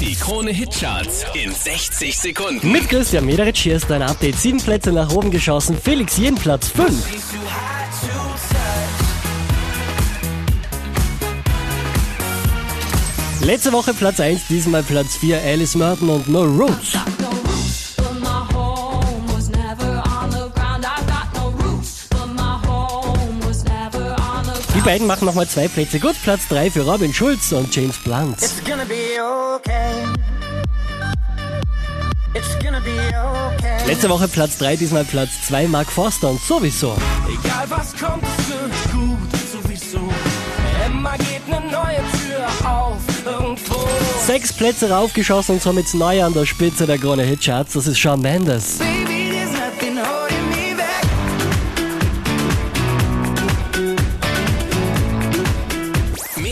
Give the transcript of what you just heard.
Die Krone Hitcharts in 60 Sekunden. Mit Christian Mederitsch, hier ist dein Update. Sieben Plätze nach oben geschossen. Felix jeden Platz fünf. Letzte Woche Platz 1, diesmal Platz 4, Alice Merton und no roots, beiden machen nochmal zwei Plätze gut. Platz 3 für Robin Schulz und James Blunt. It's gonna be okay. It's gonna be okay. Letzte Woche Platz 3, diesmal Platz 2, Mark Forster und sowieso. Egal was kommt, es wird gut, sowieso. Immer geht ne neue Tür auf, irgendwo. Sechs Plätze raufgeschossen und somit neu an der Spitze der Krone Hitcharts. Das ist Shawn Mendes. Baby,